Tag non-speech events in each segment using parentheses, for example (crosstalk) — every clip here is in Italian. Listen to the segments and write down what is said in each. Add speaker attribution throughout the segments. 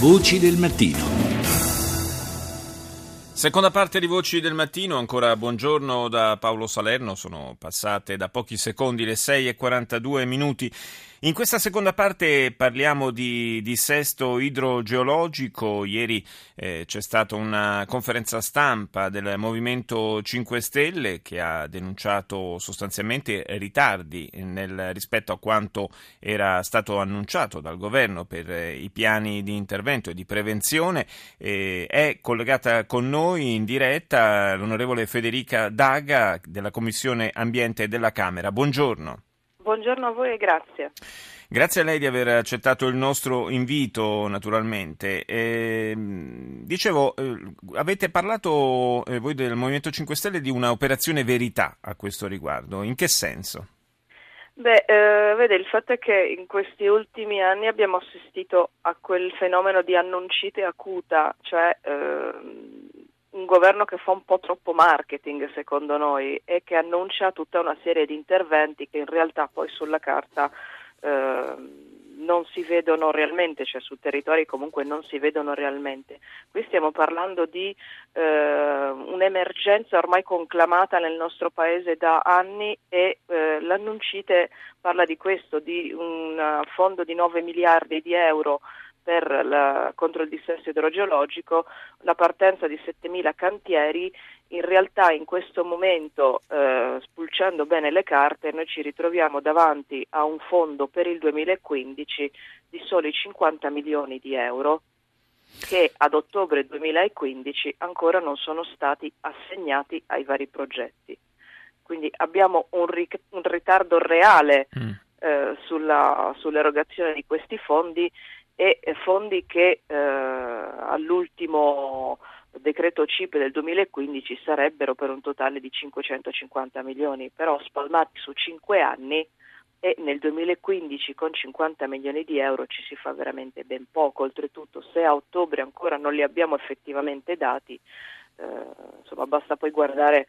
Speaker 1: Voci del mattino.
Speaker 2: Seconda parte di Voci del Mattino, ancora buongiorno da Paolo Salerno, sono passate da pochi secondi le 6 e 42 minuti. In questa seconda parte parliamo di dissesto idrogeologico. Ieri eh, c'è stata una conferenza stampa del Movimento 5 Stelle che ha denunciato sostanzialmente ritardi nel, rispetto a quanto era stato annunciato dal governo per eh, i piani di intervento e di prevenzione. Eh, è collegata con noi in diretta l'onorevole Federica Daga della Commissione Ambiente della Camera. Buongiorno.
Speaker 3: Buongiorno a voi e grazie.
Speaker 2: Grazie a lei di aver accettato il nostro invito, naturalmente. Eh, dicevo, eh, avete parlato eh, voi del Movimento 5 Stelle di un'operazione verità a questo riguardo. In che senso?
Speaker 3: Beh, eh, vede, il fatto è che in questi ultimi anni abbiamo assistito a quel fenomeno di annuncite acuta, cioè ehm, un governo che fa un po' troppo marketing secondo noi e che annuncia tutta una serie di interventi che in realtà poi sulla carta eh, non si vedono realmente, cioè su territori comunque non si vedono realmente. Qui stiamo parlando di eh, un'emergenza ormai conclamata nel nostro paese da anni e eh, l'annuncite parla di questo, di un fondo di 9 miliardi di euro per la, contro il dissesto idrogeologico, la partenza di 7.000 cantieri, in realtà in questo momento, eh, spulciando bene le carte, noi ci ritroviamo davanti a un fondo per il 2015 di soli 50 milioni di euro che ad ottobre 2015 ancora non sono stati assegnati ai vari progetti. Quindi abbiamo un, ric- un ritardo reale mm. eh, sulla, sull'erogazione di questi fondi e fondi che eh, all'ultimo decreto CIP del 2015 sarebbero per un totale di 550 milioni, però spalmati su 5 anni e nel 2015 con 50 milioni di euro ci si fa veramente ben poco, oltretutto se a ottobre ancora non li abbiamo effettivamente dati, eh, insomma basta poi guardare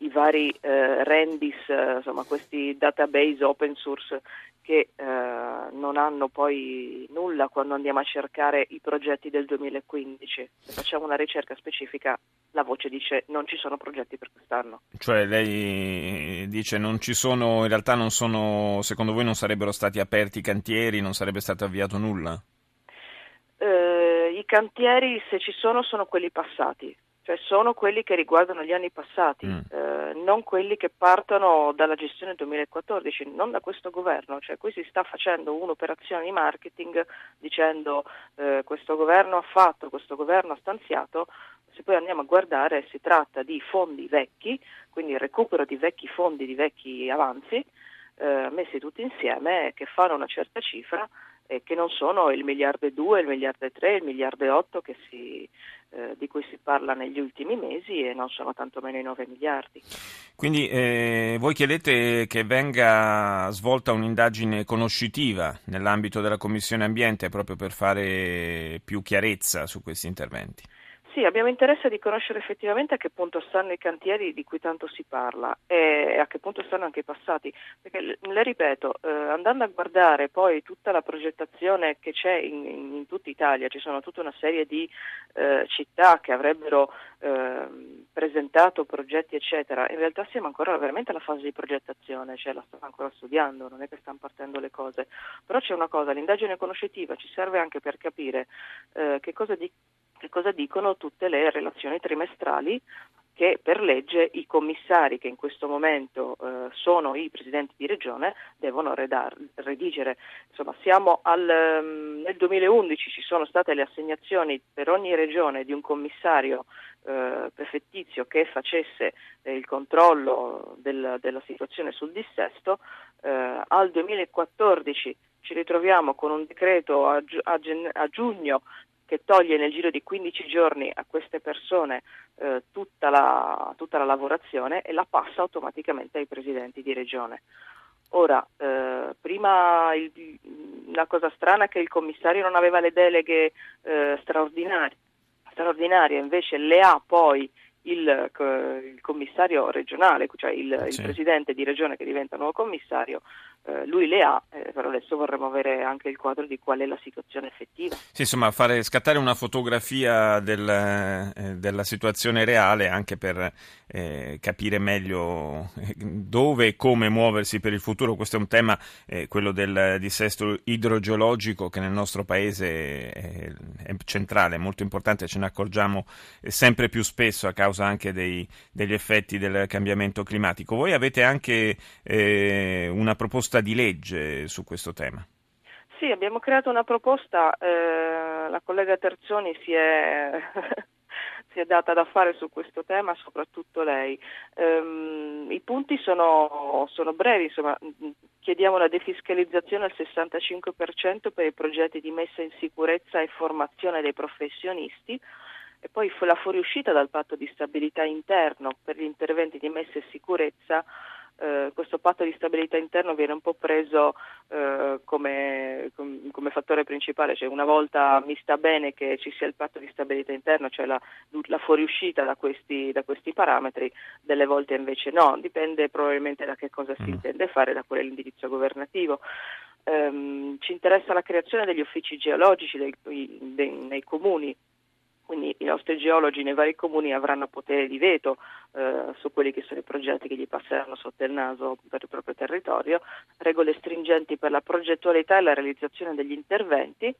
Speaker 3: i vari eh, Rendis, eh, insomma questi database open source che eh, non hanno poi nulla quando andiamo a cercare i progetti del 2015. Se facciamo una ricerca specifica la voce dice non ci sono progetti per quest'anno.
Speaker 2: Cioè lei dice non ci sono, in realtà non sono, secondo voi non sarebbero stati aperti i cantieri, non sarebbe stato avviato nulla?
Speaker 3: Eh, I cantieri se ci sono sono quelli passati cioè sono quelli che riguardano gli anni passati, mm. eh, non quelli che partono dalla gestione 2014, non da questo governo, cioè qui si sta facendo un'operazione di marketing dicendo eh, questo governo ha fatto, questo governo ha stanziato, se poi andiamo a guardare si tratta di fondi vecchi, quindi il recupero di vecchi fondi, di vecchi avanzi, eh, messi tutti insieme che fanno una certa cifra e che non sono il miliardo e due, il miliardo e tre, il miliardo e otto si, eh, di cui si parla negli ultimi mesi e non sono tantomeno i 9 miliardi.
Speaker 2: Quindi eh, voi chiedete che venga svolta un'indagine conoscitiva nell'ambito della Commissione Ambiente proprio per fare più chiarezza su questi interventi?
Speaker 3: Sì, abbiamo interesse di conoscere effettivamente a che punto stanno i cantieri di cui tanto si parla e a che punto stanno anche i passati, perché le ripeto, eh, andando a guardare poi tutta la progettazione che c'è in, in, tutta Italia, ci sono tutta una serie di eh, città che avrebbero eh, presentato progetti eccetera, in realtà siamo ancora veramente alla fase di progettazione, cioè la stanno ancora studiando, non è che stanno partendo le cose, però c'è una cosa, l'indagine conoscitiva ci serve anche per capire eh, che cosa di che cosa dicono tutte le relazioni trimestrali che per legge i commissari che in questo momento eh, sono i presidenti di regione devono redar, redigere. Insomma, al, um, nel 2011 ci sono state le assegnazioni per ogni regione di un commissario eh, prefettizio che facesse eh, il controllo del, della situazione sul dissesto. Eh, al 2014 ci ritroviamo con un decreto a, a, a giugno che toglie nel giro di 15 giorni a queste persone eh, tutta, la, tutta, la, lavorazione e la passa automaticamente ai presidenti di regione. Ora, eh, prima il, la cosa strana è che il commissario non aveva le deleghe eh, straordinarie, straordinarie, invece le ha poi il, il, commissario regionale, cioè il, sì. il, presidente di regione che diventa nuovo commissario, eh, lui le ha, eh, però adesso vorremmo avere anche il quadro di qual è la situazione effettiva.
Speaker 2: Sì, insomma, fare scattare una fotografia del, eh, della situazione reale anche per eh, capire meglio eh, dove e come muoversi per il futuro. Questo è un tema, eh, quello del dissesto idrogeologico, che nel nostro paese è, è centrale, è molto importante, ce ne accorgiamo sempre più spesso a causa anche dei, degli effetti del cambiamento climatico. Voi avete anche una proposta proposta di legge su questo tema.
Speaker 3: Sì, abbiamo creato una proposta, eh, la collega Terzoni si è, (laughs) si è, data da fare su questo tema, soprattutto lei. Um, I punti sono, sono brevi, insomma, chiediamo la defiscalizzazione al 65% per i progetti di messa in sicurezza e formazione dei professionisti e poi la fuoriuscita dal patto di stabilità interno per gli interventi di messa in sicurezza eh, questo patto di stabilità interno viene un po' preso eh, come, come, fattore principale, cioè una volta mi sta bene che ci sia il patto di stabilità interno, cioè la, la fuoriuscita da questi, da questi, parametri, delle volte invece no, dipende probabilmente da che cosa si mm. intende fare, da qual è l'indirizzo governativo. Um, ci interessa la creazione degli uffici geologici dei, dei, nei comuni quindi i nostri geologi nei vari comuni avranno potere di veto eh, su quelli che sono i progetti che gli passeranno sotto il naso per il proprio territorio, regole stringenti per la progettualità e la realizzazione degli interventi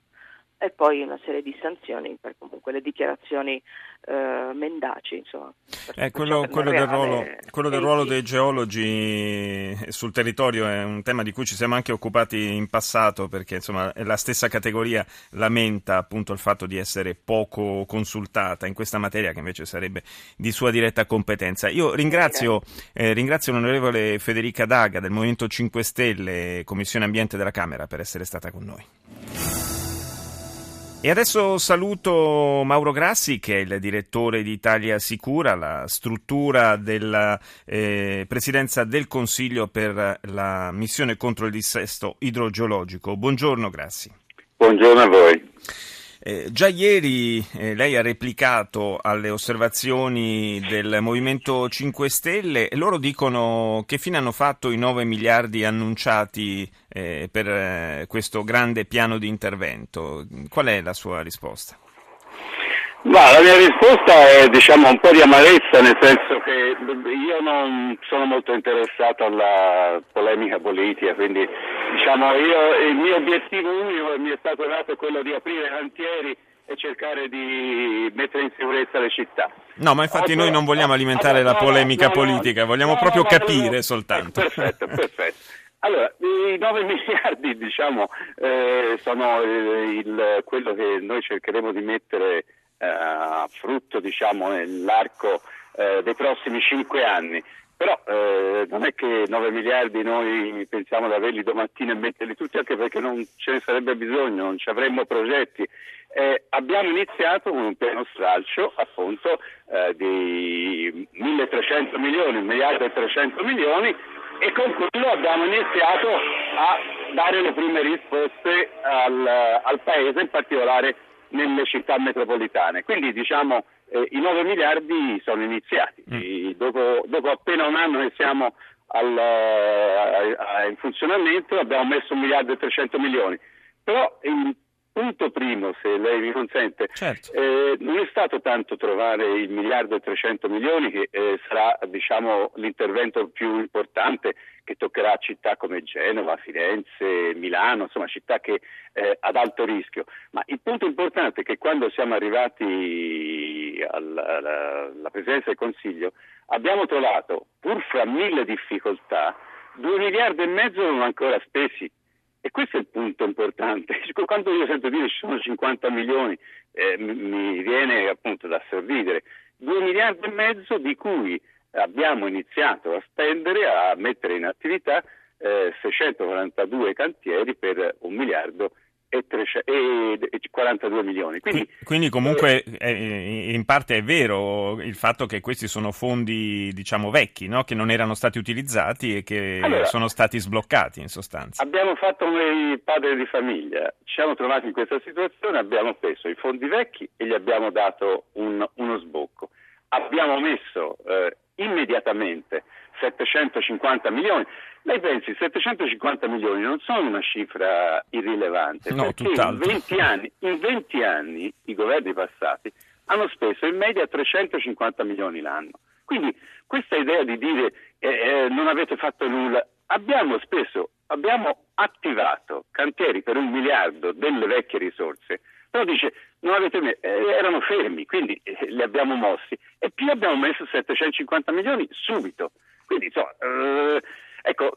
Speaker 3: e poi una serie di sanzioni per comunque le dichiarazioni eh, mendaci. Insomma,
Speaker 2: eh, quello, quello, del ruolo, quello, del ruolo, dei geologi sul territorio è un tema di cui ci siamo anche occupati in passato perché insomma, la stessa categoria lamenta appunto il fatto di essere poco consultata in questa materia che invece sarebbe di sua diretta competenza. Io ringrazio, eh, ringrazio l'onorevole Federica Daga del Movimento 5 Stelle, Commissione Ambiente della Camera per essere stata con noi. E adesso saluto Mauro Grassi, che è il direttore di Italia Sicura, la struttura della eh, Presidenza del Consiglio per la missione contro il dissesto idrogeologico. Buongiorno Grassi.
Speaker 1: Buongiorno a voi.
Speaker 2: Eh, già ieri eh, lei ha replicato alle osservazioni del Movimento 5 Stelle e loro dicono che fine hanno fatto i 9 miliardi annunciati eh, per eh, questo grande piano di intervento. Qual è la sua risposta?
Speaker 1: Ma la mia risposta è diciamo, un po' di amarezza, nel senso che io non sono molto interessato alla polemica politica, quindi diciamo, io, il mio obiettivo unico mi è stato dato quello di aprire cantieri e cercare di mettere in sicurezza le città.
Speaker 2: No, ma infatti Altro, noi non vogliamo alimentare allora, la polemica no, no, politica, vogliamo no, proprio capire soltanto.
Speaker 1: Perfetto, (laughs) perfetto. Allora, i 9 (laughs) miliardi diciamo, eh, sono il, il, quello che noi cercheremo di mettere eh, frutto diciamo, nell'arco eh, dei prossimi cinque anni. Però eh, non è che 9 miliardi noi pensiamo di averli domattina e metterli tutti, anche perché non ce ne sarebbe bisogno, non ci avremmo progetti. Eh, abbiamo iniziato con un piano stralcio appunto eh, di 1300 milioni, 1 miliardo e 300 milioni e con quello abbiamo iniziato a dare le prime risposte al, al Paese, in particolare nelle città metropolitane. Quindi diciamo eh, i 9 miliardi sono iniziati. Mm. Dopo, dopo, appena un anno che siamo al, a, a, in funzionamento abbiamo messo 1 miliardo e 300 milioni. Però il punto primo, se lei mi consente, certo. eh, non è stato tanto trovare il miliardo e 300 milioni che eh, sarà diciamo, l'intervento più importante che toccherà città come Genova, Firenze, Milano, insomma città che, eh, ad alto rischio. Ma il punto importante è che quando siamo arrivati alla, alla, alla Presidenza del Consiglio abbiamo trovato, pur fra mille difficoltà, 2 miliardi e mezzo non ancora spesi e questo è il punto importante. (laughs) Quando io sento dire ci sono 50 milioni, eh, mi viene appunto da sorridere. 2 miliardi e mezzo di cui abbiamo iniziato a spendere, a mettere in attività eh, 642 cantieri per un miliardo e, 42 milioni.
Speaker 2: Quindi, Quindi comunque eh, in parte è vero il fatto che questi sono fondi diciamo vecchi, no? che non erano stati utilizzati e che allora, sono stati sbloccati in sostanza.
Speaker 1: Abbiamo fatto come i padri di famiglia, ci siamo trovati in questa situazione, abbiamo preso i fondi vecchi e gli abbiamo dato un, uno sbocco. Abbiamo messo eh, immediatamente 750 milioni. Lei pensi, 750 milioni non sono una cifra irrilevante,
Speaker 2: no,
Speaker 1: perché in 20, anni, in 20 anni i governi passati hanno speso in media 350 milioni l'anno. Quindi questa idea di dire eh, eh, non avete fatto nulla, abbiamo speso, abbiamo attivato cantieri per un miliardo delle vecchie risorse, però dice non avete me- eh, erano fermi, quindi eh, li abbiamo mossi e più abbiamo messo 750 milioni subito. Quindi insomma, eh, ecco,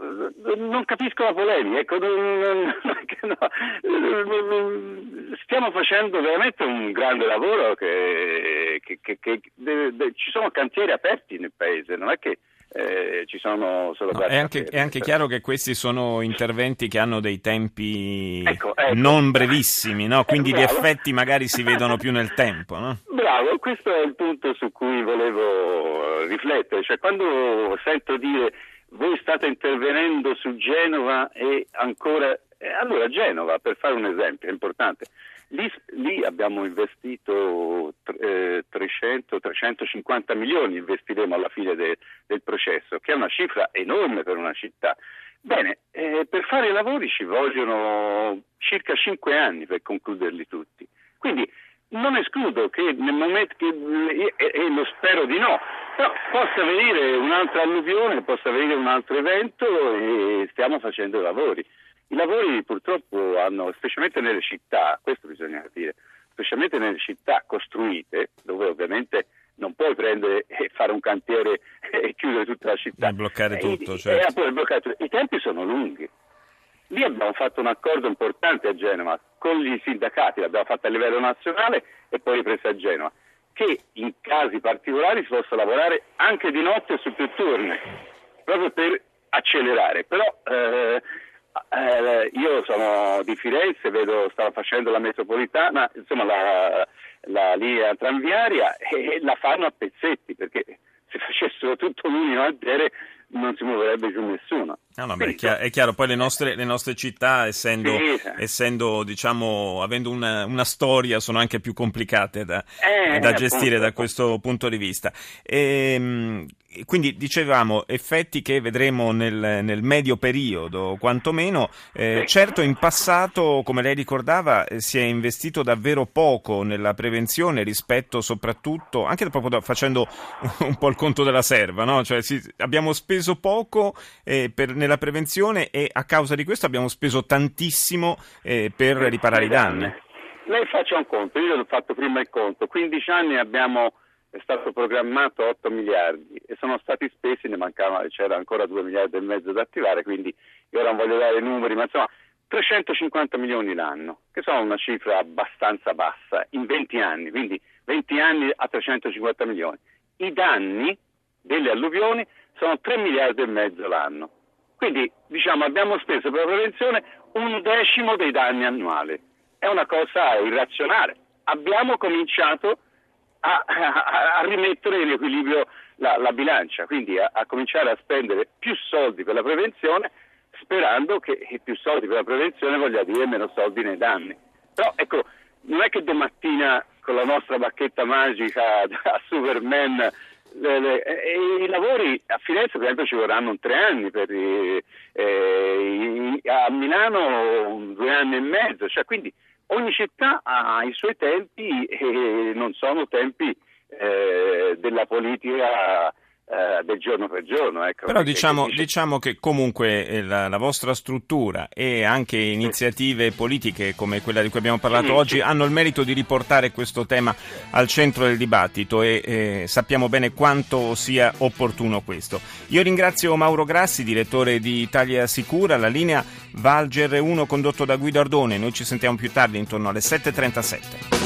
Speaker 1: non capisco la polemica, ecco, non, (laughs) no, stiamo facendo veramente un grande lavoro che, che, che de, de, ci sono cantieri aperti nel paese, non è che eh, ci sono solo
Speaker 2: no, è, anche, è anche, chiaro che questi sono interventi che hanno dei tempi ecco, ecco. non brevissimi, no? quindi gli effetti magari si vedono più nel tempo. No?
Speaker 1: Bravo, questo è il punto su cui volevo riflettere, cioè quando sento dire voi state intervenendo su Genova e ancora... Eh, allora Genova, per fare un esempio, è importante, Lì, lì, abbiamo investito eh, 300-350 milioni, investiremo alla fine de, del processo, che è una cifra enorme per una città. Bene, eh, per fare i lavori ci vogliono circa 5 anni per concluderli tutti. Quindi non escludo che nel momento che, e, e lo spero di no, però possa venire un'altra alluvione, possa venire un altro evento e stiamo facendo i lavori. I lavori purtroppo hanno, specialmente nelle città, questo bisogna dire, specialmente nelle città costruite, dove ovviamente non puoi prendere e fare un cantiere e chiudere tutta la città.
Speaker 2: E bloccare tutto, certo.
Speaker 1: e, bloccare I tempi sono lunghi. Lì abbiamo fatto un accordo importante a Genova con gli sindacati, l'abbiamo fatto a livello nazionale e poi ripreso a Genova, che in casi particolari si possa lavorare anche di notte su più turni, proprio per accelerare. Però eh, eh, io sono di Firenze, vedo, stavo facendo la metropolitana, insomma la, la linea tranviaria e la fanno a pezzetti perché se facessero tutto l'unico intere non si muoverebbe più nessuno.
Speaker 2: No, no, beh, è, chiaro, poi le nostre, le nostre città, essendo, sì, essendo diciamo, avendo una, una, storia, sono anche più complicate da, eh, da gestire appunto. da questo punto di vista. E, ehm, quindi dicevamo effetti che vedremo nel, nel medio periodo, quantomeno. Eh, certo, in passato, come lei ricordava, eh, si è investito davvero poco nella prevenzione rispetto soprattutto, anche proprio da, facendo (laughs) un po' il conto della serva, no? cioè, si, abbiamo speso poco eh, per nella prevenzione e a causa di questo abbiamo speso tantissimo eh, per riparare i danni.
Speaker 1: Lei faccia un conto, io ho fatto prima il conto, 15 anni abbiamo, è stato programmato 8 miliardi e sono stati spesi, ne mancava, c'era ancora 2 miliardi e mezzo da attivare, quindi io non voglio dare i numeri, ma insomma 350 milioni l'anno, che sono una cifra abbastanza bassa, in 20 anni, quindi 20 anni a 350 milioni. I danni delle alluvioni sono 3 miliardi e mezzo l'anno. Quindi diciamo abbiamo speso per la prevenzione un decimo dei danni annuali. È una cosa irrazionale. Abbiamo cominciato a, a, rimettere in equilibrio la, la bilancia, quindi a, a, cominciare a spendere più soldi per la prevenzione, sperando che più soldi per la prevenzione voglia dire meno soldi nei danni. Però ecco, non è che domattina con la nostra bacchetta magica da Superman le, le, i lavori a Firenze per esempio ci vorranno tre anni, per, eh, a Milano due anni e mezzo, cioè, quindi ogni città ha i suoi tempi e non sono tempi eh, della politica eh, del giorno per giorno. Ecco,
Speaker 2: Però diciamo, dice... diciamo, che comunque eh, la, la, vostra struttura e anche iniziative politiche come quella di cui abbiamo parlato sì, oggi hanno il merito di riportare questo tema al centro del dibattito e eh, sappiamo bene quanto sia opportuno questo. Io ringrazio Mauro Grassi, direttore di Italia Sicura, la linea Valger 1 condotto da Guido Ardone. Noi ci sentiamo più tardi intorno alle 7.37.